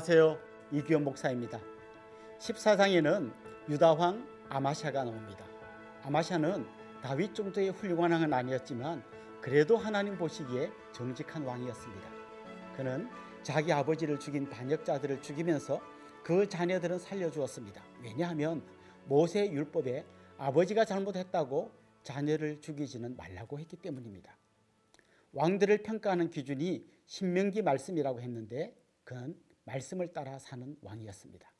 안녕하세요. 이규현 목사입니다. 14장에는 유다왕 아마샤가 나옵니다. 아마샤는 다윗 정도의 훌륭한 왕은 아니었지만 그래도 하나님 보시기에 정직한 왕이었습니다. 그는 자기 아버지를 죽인 반역자들을 죽이면서 그 자녀들은 살려주었습니다. 왜냐하면 모세 율법에 아버지가 잘못했다고 자녀를 죽이지는 말라고 했기 때문입니다. 왕들을 평가하는 기준이 신명기 말씀이라고 했는데 그는 말씀을 따라 사는 왕이었습니다.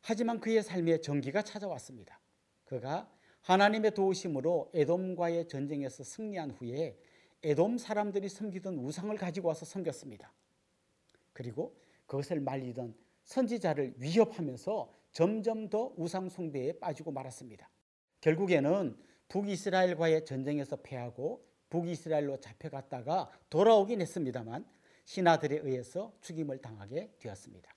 하지만 그의 삶에 전기가 찾아왔습니다. 그가 하나님의 도우심으로 에돔과의 전쟁에서 승리한 후에 에돔 사람들이 섬기던 우상을 가지고 와서 섬겼습니다. 그리고 그것을 말리던 선지자를 위협하면서 점점 더 우상 숭배에 빠지고 말았습니다. 결국에는 북이스라엘과의 전쟁에서 패하고 북이스라엘로 잡혀갔다가 돌아오긴 했습니다만 신하들에 의해서 죽임을 당하게 되었습니다.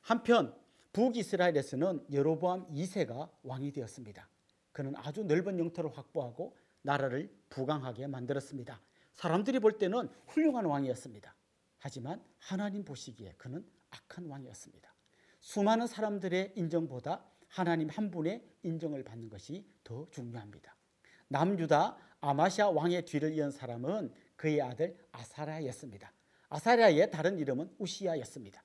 한편 북이스라엘에서는 여로보암 2세가 왕이 되었습니다. 그는 아주 넓은 영토를 확보하고 나라를 부강하게 만들었습니다. 사람들이 볼 때는 훌륭한 왕이었습니다. 하지만 하나님 보시기에 그는 악한 왕이었습니다. 수많은 사람들의 인정보다 하나님 한 분의 인정을 받는 것이 더 중요합니다. 남유다 아마시아 왕의 뒤를 이은 사람은 그의 아들 아사랴였습니다. 아사랴의 다른 이름은 우시야였습니다.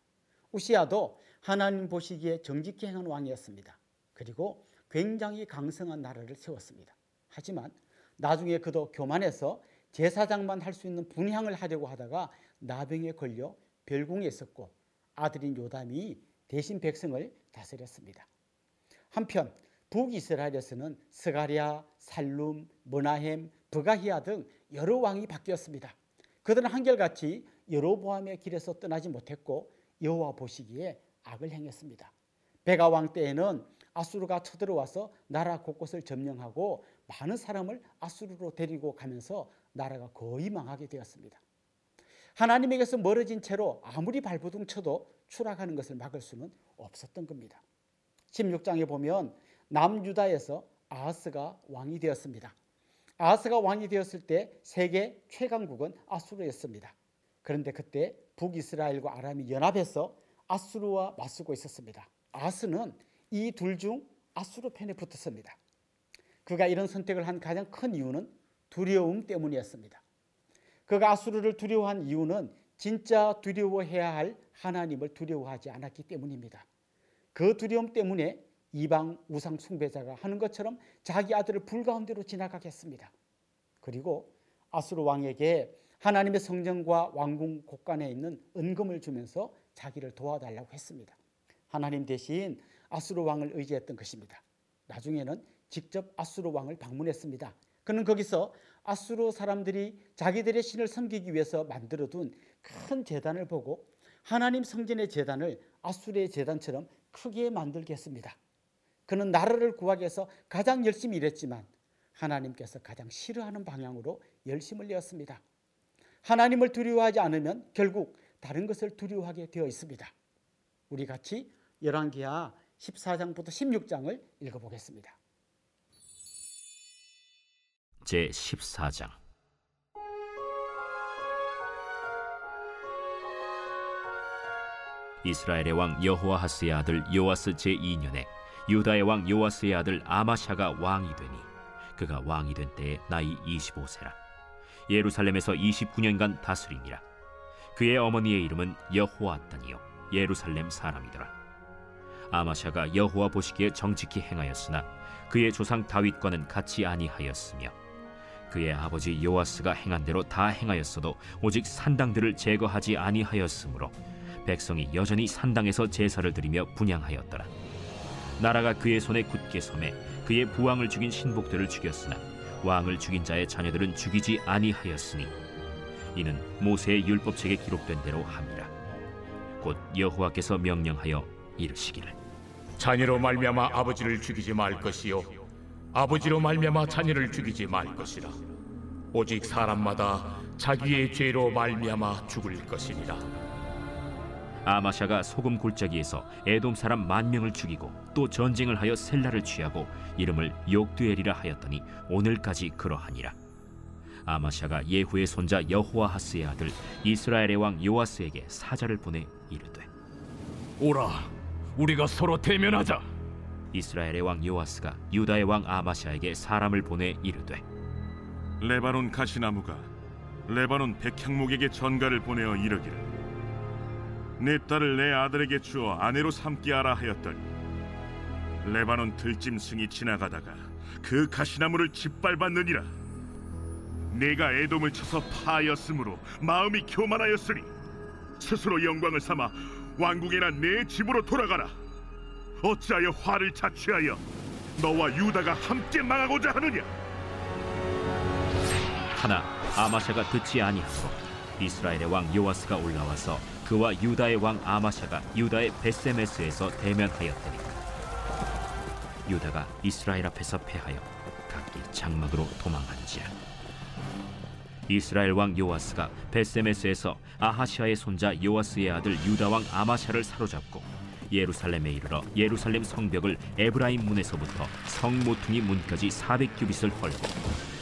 우시야도 하나님 보시기에 정직히 행한 왕이었습니다. 그리고 굉장히 강성한 나라를 세웠습니다. 하지만 나중에 그도 교만해서 제사장만 할 수 있는 분향을 하려고 하다가 나병에 걸려 별궁에 있었고 아들인 요담이 대신 백성을 다스렸습니다. 한편 북이스라엘에서는 스가리아, 살룸, 머나햄, 브가히아 등 여러 왕이 바뀌었습니다. 그들은 한결같이 여로보암의 길에서 떠나지 못했고 여호와 보시기에 악을 행했습니다. 베가 왕 때에는 아수르가 쳐들어와서 나라 곳곳을 점령하고 많은 사람을 아수르로 데리고 가면서 나라가 거의 망하게 되었습니다. 하나님에게서 멀어진 채로 아무리 발버둥 쳐도 추락하는 것을 막을 수는 없었던 겁니다. 16장에 보면 남유다에서 아하스가 왕이 되었습니다. 아하스가 왕이 되었을 때 세계 최강국은 아수르였습니다. 그런데 그때 북이스라엘과 아람이 연합해서 아수르와 맞서고 있었습니다. 아하스는 이 둘 중 아수르 편에 붙었습니다. 그가 이런 선택을 한 가장 큰 이유는 두려움 때문이었습니다. 그가 아수르를 두려워한 이유는 진짜 두려워해야 할 하나님을 두려워하지 않았기 때문입니다. 그 두려움 때문에 이방 우상 숭배자가 하는 것처럼 자기 아들을 불 가운데로 지나가겠습니다. 그리고 아수르 왕에게 하나님의 성전과 왕궁 곳간에 있는 은금을 주면서 자기를 도와달라고 했습니다. 하나님 대신 아수르 왕을 의지했던 것입니다. 나중에는 직접 아수르 왕을 방문했습니다. 그는 거기서 아수르 사람들이 자기들의 신을 섬기기 위해서 만들어둔 큰 재단을 보고 하나님 성전의 재단을 아수르의 재단처럼 크게 만들겠습니다. 그는 나라를 구하기 위해서 가장 열심히 일했지만 하나님께서 가장 싫어하는 방향으로 열심을 내었습니다. 하나님을 두려워하지 않으면 결국 다른 것을 두려워하게 되어 있습니다. 우리 같이 열왕기하 14장부터 16장을 읽어보겠습니다. 제 14장 이스라엘의 왕 여호와하스의 아들 요아스 제2년에 유다의 왕 요아스의 아들 아마샤가 왕이 되니 그가 왕이 된 때에 나이 25세라 예루살렘에서 29년간 다스리니라 그의 어머니의 이름은 여호아단이요 예루살렘 사람이더라 아마샤가 여호와 보시기에 정직히 행하였으나 그의 조상 다윗과는 같이 아니하였으며 그의 아버지 요아스가 행한 대로 다 행하였어도 오직 산당들을 제거하지 아니하였으므로 백성이 여전히 산당에서 제사를 드리며 분양하였더라. 나라가 그의 손에 굳게 섬에 그의 부왕을 죽인 신복들을 죽였으나 왕을 죽인 자의 자녀들은 죽이지 아니하였으니 이는 모세의 율법책에 기록된 대로 함이라. 곧 여호와께서 명령하여 이르시기를. 자녀로 말미암아 아버지를 죽이지 말 것이요. 아버지로 말미암아 자녀를 죽이지 말 것이라. 오직 사람마다 자기의 죄로 말미암아 죽을 것이니라 아마샤가 소금 골짜기에서 에돔 사람 만 명을 죽이고 또 전쟁을 하여 셀라를 취하고 이름을 욕두엘이라 하였더니 오늘까지 그러하니라 아마샤가 예후의 손자 여호와하스의 아들 이스라엘의 왕 요아스에게 사자를 보내 이르되 오라, 우리가 서로 대면하자. 이스라엘의 왕 요아스가 유다의 왕 아마샤에게 사람을 보내 이르되 레바논 가시나무가 레바논 백향목에게 전가를 보내어 이르기를 내 딸을 내 아들에게 주어 아내로 삼게 하라 하였더니 레바논 들짐승이 지나가다가 그 가시나무를 짓밟았느니라. 내가 애돔을 쳐서 파하였으므로 마음이 교만하였으니 스스로 영광을 삼아 왕궁이나 내 집으로 돌아가라. 어찌하여 화를 자취하여 너와 유다가 함께 망하고자 하느냐? 하나 아마샤가 듣지 아니하고 이스라엘의 왕 요아스가 올라와서 그와 유다의 왕 아마샤가 유다의 베세메스에서 대면하였더니 유다가 이스라엘 앞에서 패하여 각기 장막으로 도망한지라. 이스라엘 왕 요아스가 베세메스에서 아하시아의 손자 요아스의 아들 유다 왕 아마샤를 사로잡고 예루살렘에 이르러 예루살렘 성벽을 에브라임 문에서부터 성 모퉁이 문까지 400규빗을 헐고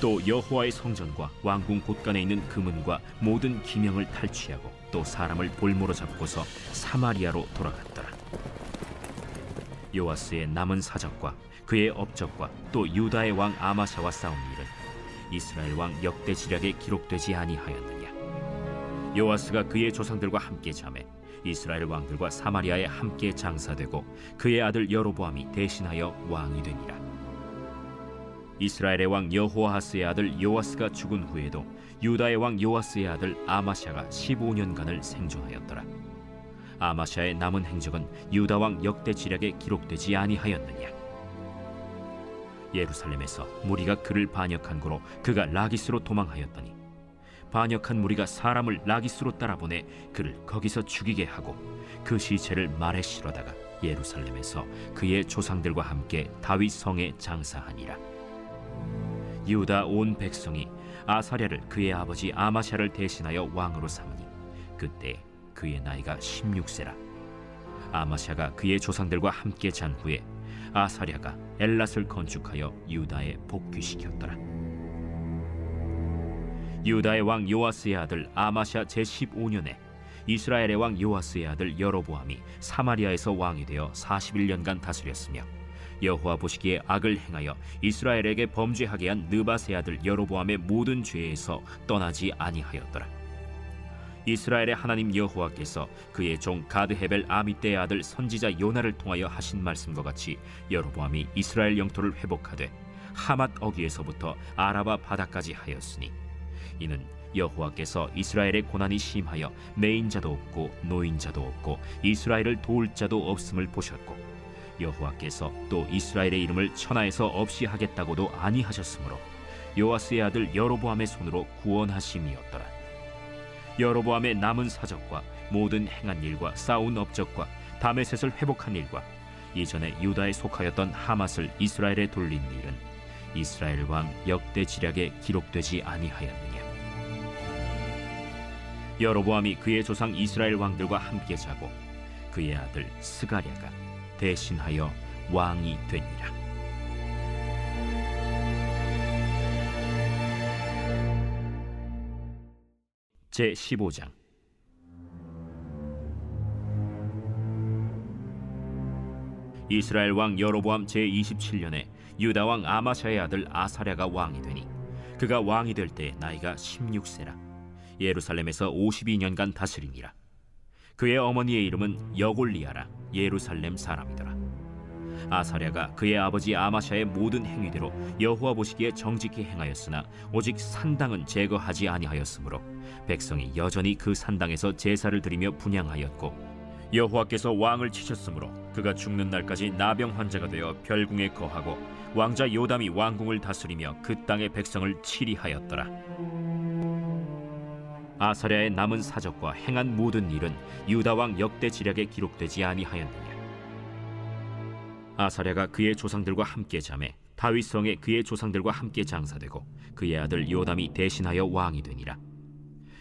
또 여호와의 성전과 왕궁 곳간에 있는 금은과 모든 기명을 탈취하고 또 사람을 볼모로 잡고서 사마리아로 돌아갔더라. 요아스의 남은 사적과 그의 업적과 또 유다의 왕 아마샤와 싸운 일은 이스라엘 왕 역대 지략에 기록되지 아니하였느냐. 요아스가 그의 조상들과 함께 잠에 이스라엘 왕들과 사마리아에 함께 장사되고 그의 아들 여로보암이 대신하여 왕이 되니라. 이스라엘의 왕 여호아하스의 아들 요아스가 죽은 후에도 유다의 왕 요아스의 아들 아마샤가 15년간을 생존하였더라. 아마샤의 남은 행적은 유다 왕 역대 지략에 기록되지 아니하였느냐. 예루살렘에서 무리가 그를 반역한 고로 그가 라기스로 도망하였더니 반역한 무리가 사람을 라기스로 따라보내 그를 거기서 죽이게 하고 그 시체를 말에 실어다가 예루살렘에서 그의 조상들과 함께 다윗 성에 장사하니라. 유다 온 백성이 아사랴를 그의 아버지 아마샤를 대신하여 왕으로 삼으니 그때 그의 나이가 16세라. 아마샤가 그의 조상들과 함께 잔 후에 아사랴가 엘랏을 건축하여 유다에 복귀시켰더라. 유다의 왕 요아스의 아들 아마샤 제 15년에 이스라엘의 왕 요아스의 아들 여로보암이 사마리아에서 왕이 되어 41년간 다스렸으며 여호와 보시기에 악을 행하여 이스라엘에게 범죄하게 한 느바세 아들 여로보암의 모든 죄에서 떠나지 아니하였더라. 이스라엘의 하나님 여호와께서 그의 종 가드헤벨 아미떼의 아들 선지자 요나를 통하여 하신 말씀과 같이 여로보암이 이스라엘 영토를 회복하되 하맛 어귀에서부터 아라바 바다까지 하였으니 이는 여호와께서 이스라엘의 고난이 심하여 메인자도 없고 노인자도 없고 이스라엘을 도울 자도 없음을 보셨고 여호와께서 또 이스라엘의 이름을 천하에서 없이 하겠다고도 아니하셨으므로 요아스의 아들 여로보암의 손으로 구원하심이었더라. 여로보암의 남은 사적과 모든 행한 일과 싸운 업적과 다메셋을 회복한 일과 이전에 유다에 속하였던 하맛을 이스라엘에 돌린 일은 이스라엘 왕 역대 지략에 기록되지 아니하였느냐. 여로보암이 그의 조상 이스라엘 왕들과 함께 자고 그의 아들 스가랴가 대신하여 왕이 되니라. 제 15장. 이스라엘 왕 여로보암 제 27년에 유다 왕 아마샤의 아들 아사랴가 왕이 되니 그가 왕이 될 때 나이가 16세라. 예루살렘에서 52년간 다스리니라 그의 어머니의 이름은 여골리아라 예루살렘 사람이더라 아사랴가 그의 아버지 아마샤의 모든 행위대로 여호와 보시기에 정직히 행하였으나 오직 산당은 제거하지 아니하였으므로 백성이 여전히 그 산당에서 제사를 드리며 분양하였고 여호와께서 왕을 치셨으므로 그가 죽는 날까지 나병 환자가 되어 별궁에 거하고 왕자 요담이 왕궁을 다스리며 그 땅의 백성을 치리하였더라. 아사랴의 남은 사적과 행한 모든 일은 유다 왕 역대 지략에 기록되지 아니하였느냐. 아사랴가 그의 조상들과 함께 잠에 다윗 성에 그의 조상들과 함께 장사되고 그의 아들 요담이 대신하여 왕이 되니라.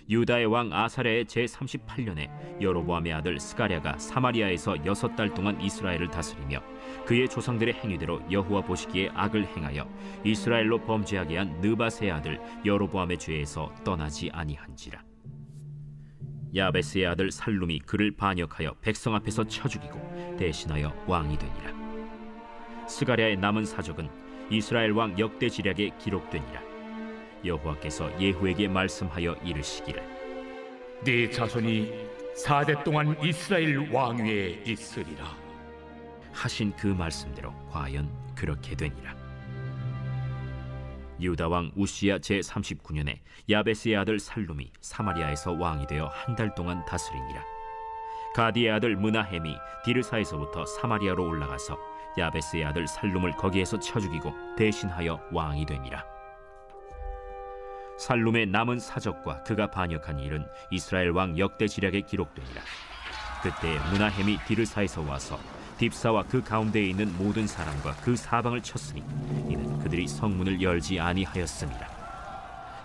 유다의 왕 아사랴의 제 38년에 여로보암의 아들 스가랴가 사마리아에서 여섯 달 동안 이스라엘을 다스리며 그의 조상들의 행위대로 여호와 보시기에 악을 행하여 이스라엘로 범죄하게 한 느바세 아들 여로보암의 죄에서 떠나지 아니한지라 야베스의 아들 살룸이 그를 반역하여 백성 앞에서 쳐 죽이고 대신하여 왕이 되니라 스가랴의 남은 사적은 이스라엘 왕 역대 지략에 기록되니라 여호와께서 예후에게 말씀하여 이르시기를 네 자손이 사대 동안 이스라엘 왕위에 있으리라. 하신 그 말씀대로 과연 그렇게 되니라. 유다 왕 우시야 제 39년에 야베스의 아들 살룸이 사마리아에서 왕이 되어 한 달 동안 다스리니라. 가디의 아들 문하햄이 디르사에서부터 사마리아로 올라가서 야베스의 아들 살룸을 거기에서 쳐 죽이고 대신하여 왕이 되니라. 살룸의 남은 사적과 그가 반역한 일은 이스라엘 왕 역대 지략에 기록되니라. 그때 문하햄이 디르사에서 와서 딥사와 그 가운데에 있는 모든 사람과 그 사방을 쳤으니 이는 그들이 성문을 열지 아니하였습니다.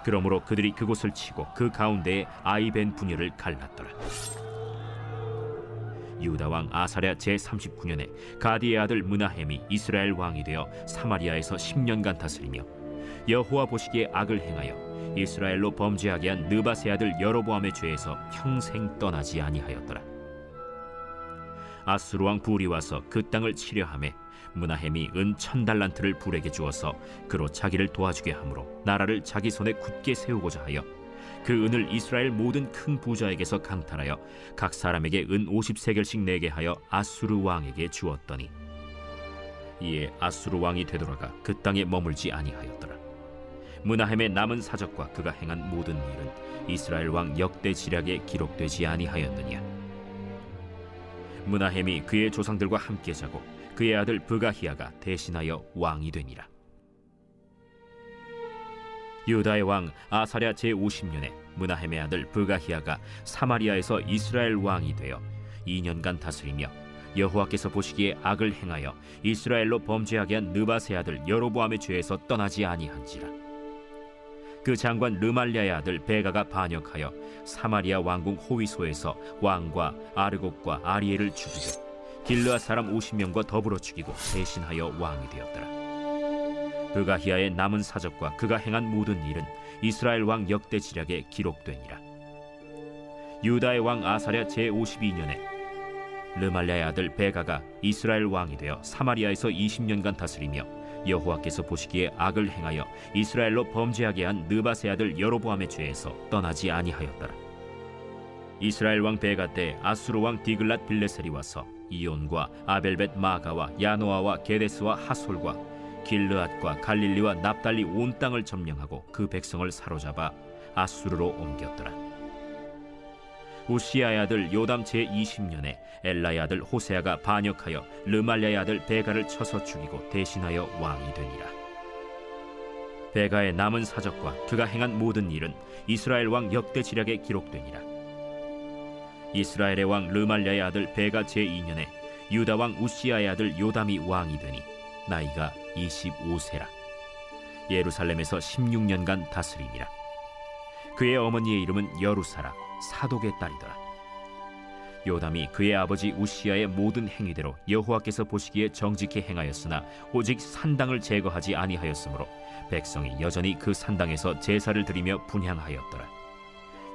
그러므로 그들이 그곳을 치고 그 가운데에 아이벤 분열을 갈랐더라. 유다 왕 아사랴 제 39년에 가디의 아들 문하햄이 이스라엘 왕이 되어 사마리아에서 10년간 다스리며 여호와 보시기에 악을 행하여 이스라엘로 범죄하게 한 느바세 아들 여로보암의 죄에서 평생 떠나지 아니하였더라. 아수르 왕 불이 와서 그 땅을 치려함에 문하햄이 은 천 달란트를 불에게 주어서 그로 자기를 도와주게 하므로 나라를 자기 손에 굳게 세우고자 하여 그 은을 이스라엘 모든 큰 부자에게서 강탈하여 각 사람에게 은 50세겔씩 내게 하여 아수르 왕에게 주었더니 이에 아수르 왕이 되돌아가 그 땅에 머물지 아니하였더라. 문하햄의 남은 사적과 그가 행한 모든 일은 이스라엘 왕 역대 지략에 기록되지 아니하였느냐 문하햄이 그의 조상들과 함께 자고 그의 아들 브가히아가 대신하여 왕이 되니라. 유다의 왕 아사랴 제 50년에 문하햄의 아들 브가히아가 사마리아에서 이스라엘 왕이 되어 2년간 다스리며 여호와께서 보시기에 악을 행하여 이스라엘로 범죄하게 한 느바세 아들 여로보암의 죄에서 떠나지 아니한지라. 그 장관 르말리아의 아들 베가가 반역하여 사마리아 왕궁 호위소에서 왕과 아르곡과 아리엘을 죽이고 길르아 사람 50명과 더불어 죽이고 대신하여 왕이 되었더라. 브가히아의 남은 사적과 그가 행한 모든 일은 이스라엘 왕 역대 지략에 기록되니라. 유다의 왕 아사랴 제 52년에 르말랴의 아들 베가가 이스라엘 왕이 되어 사마리아에서 20년간 다스리며 여호와께서 보시기에 악을 행하여 이스라엘로 범죄하게 한 느바세 아들 여로보암의 죄에서 떠나지 아니하였더라. 이스라엘 왕 베가 때 아수르 왕 디글랏 빌레셀이 와서 이온과 아벨벳 마가와 야노아와 게데스와 하솔과 길르앗과 갈릴리와 납달리 온 땅을 점령하고 그 백성을 사로잡아 아수르로 옮겼더라. 우시아의 아들 요담 제 20년에 엘라의 아들 호세아가 반역하여 르말랴의 아들 베가를 쳐서 죽이고 대신하여 왕이 되니라. 베가의 남은 사적과 그가 행한 모든 일은 이스라엘 왕 역대 지략에 기록되니라. 이스라엘의 왕 르말랴의 아들 베가 제 2년에 유다 왕 우시아의 아들 요담이 왕이 되니 나이가 25세라. 예루살렘에서 16년간 다스리니라. 그의 어머니의 이름은 여루사라 사독의 딸이더라. 요담이 그의 아버지 우시아의 모든 행위대로 여호와께서 보시기에 정직히 행하였으나 오직 산당을 제거하지 아니하였으므로 백성이 여전히 그 산당에서 제사를 드리며 분향하였더라.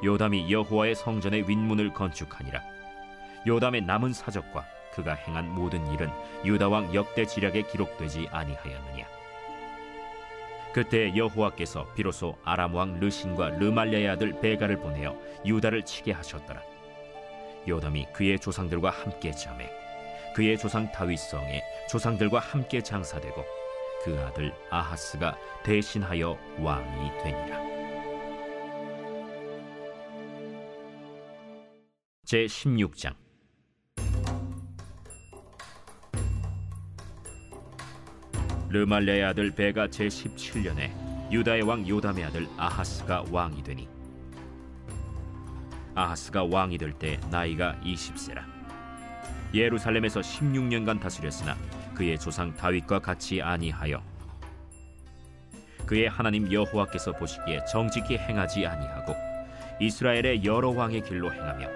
요담이 여호와의 성전의 윗문을 건축하니라. 요담의 남은 사적과 그가 행한 모든 일은 유다 왕 역대 지략에 기록되지 아니하였느냐. 그때 여호와께서 비로소 아람 왕 르신과 르말랴의 아들 베가를 보내어 유다를 치게 하셨더라. 요담이 그의 조상들과 함께 잠에 그의 조상 다윗성에 조상들과 함께 장사되고 그 아들 아하스가 대신하여 왕이 되니라. 제 16장 르말레의 아들 베가 제 17년에 유다의 왕 요담의 아들 아하스가 왕이 되니 아하스가 왕이 될 때 나이가 20세라. 예루살렘에서 16년간 다스렸으나 그의 조상 다윗과 같이 아니하여 그의 하나님 여호와께서 보시기에 정직히 행하지 아니하고 이스라엘의 여러 왕의 길로 행하며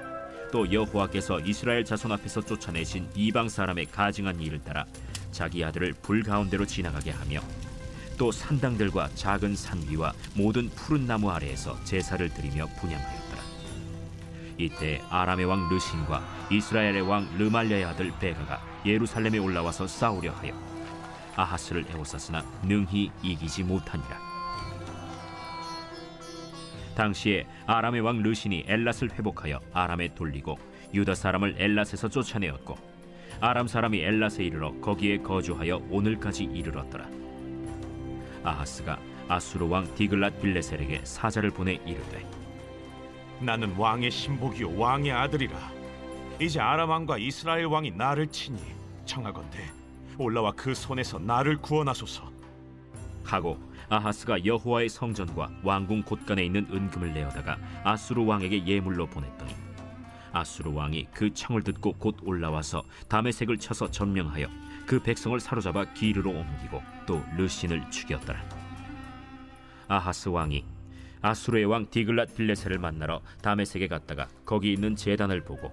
또 여호와께서 이스라엘 자손 앞에서 쫓아내신 이방 사람의 가증한 일을 따라 자기 아들을 불 가운데로 지나가게 하며 또 산당들과 작은 산 위와 모든 푸른 나무 아래에서 제사를 드리며 분양하였더라. 이때 아람의 왕 르신과 이스라엘의 왕 르말랴의 아들 베가가 예루살렘에 올라와서 싸우려 하여 아하스를 에워쌌으나 능히 이기지 못하니라. 당시에 아람의 왕 르신이 엘랏을 회복하여 아람에 돌리고 유다 사람을 엘랏에서 쫓아내었고 아람 사람이 엘랏에 이르러 거기에 거주하여 오늘까지 이르렀더라. 아하스가 아수르 왕 디글랏 빌레셀에게 사자를 보내 이르되 나는 왕의 신복이요 왕의 아들이라 이제 아람 왕과 이스라엘 왕이 나를 치니 청하건대 올라와 그 손에서 나를 구원하소서 하고 아하스가 여호와의 성전과 왕궁 곳간에 있는 은금을 내어다가 아수르 왕에게 예물로 보냈더니 아수르 왕이 그 청을 듣고 곧 올라와서 다메색을 쳐서 점령하여 그 백성을 사로잡아 기르로 옮기고 또 르신을 죽였더라. 아하스 왕이 아수르의 왕 디글랏 빌레셀을 만나러 다메색에 갔다가 거기 있는 제단을 보고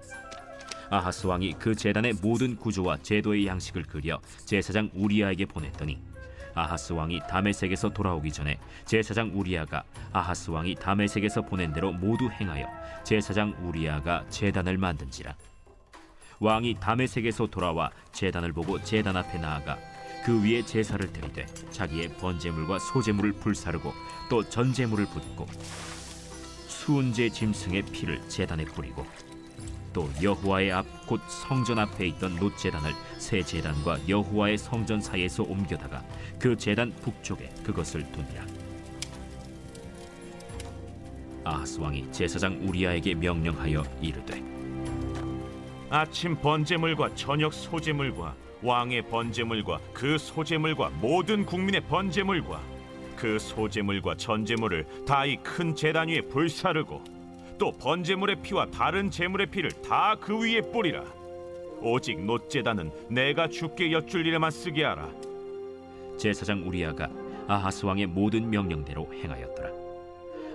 아하스 왕이 그 제단의 모든 구조와 제도의 양식을 그려 제사장 우리아에게 보냈더니 아하스 왕이 다메색에서 돌아오기 전에 제사장 우리아가 아하스 왕이 다메색에서 보낸 대로 모두 행하여 제사장 우리아가 제단을 만든지라. 왕이 다메색에서 돌아와 제단을 보고 제단 앞에 나아가 그 위에 제사를 드리되 자기의 번제물과 소제물을 불사르고 또 전제물을 붓고 수은제 짐승의 피를 제단에 뿌리고 또 여호와의 앞 곧 성전 앞에 있던 놋 제단을 새 제단과 여호와의 성전 사이에서 옮겨다가 그 제단 북쪽에 그것을 두니라. 아하스 왕이 제사장 우리아에게 명령하여 이르되 아침 번제물과 저녁 소제물과 왕의 번제물과 그 소제물과 모든 국민의 번제물과 그 소제물과 전제물을 다 이 큰 제단 위에 불사르고 또 번제물의 피와 다른 제물의 피를 다 그 위에 뿌리라 오직 놋제단은 내가 주께 여쭐 일에만 쓰게 하라 제사장 우리아가 아하스 왕의 모든 명령대로 행하였더라.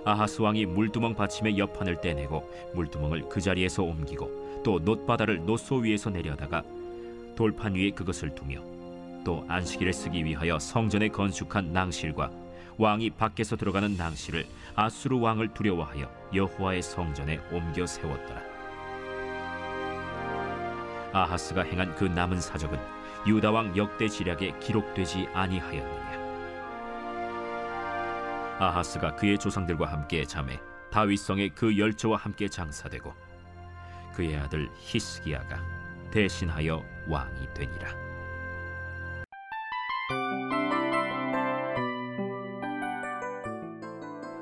아하스 왕이 물두멍 받침의 옆판을 떼내고 물두멍을 그 자리에서 옮기고 또 놋바다를 놋소 위에서 내려다가 돌판 위에 그것을 두며 또 안식일에 쓰기 위하여 성전에 건축한 낭실과 왕이 밖에서 들어가는 낭실을 아수르 왕을 두려워하여 여호와의 성전에 옮겨 세웠더라. 아하스가 행한 그 남은 사적은 유다 왕 역대 지략에 기록되지 아니하였느냐. 아하스가 그의 조상들과 함께 잠에 다윗성의 그 열조와 함께 장사되고 그의 아들 히스기야가 대신하여 왕이 되니라.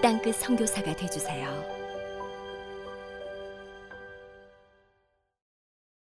땅끝 선교사가 되주세요.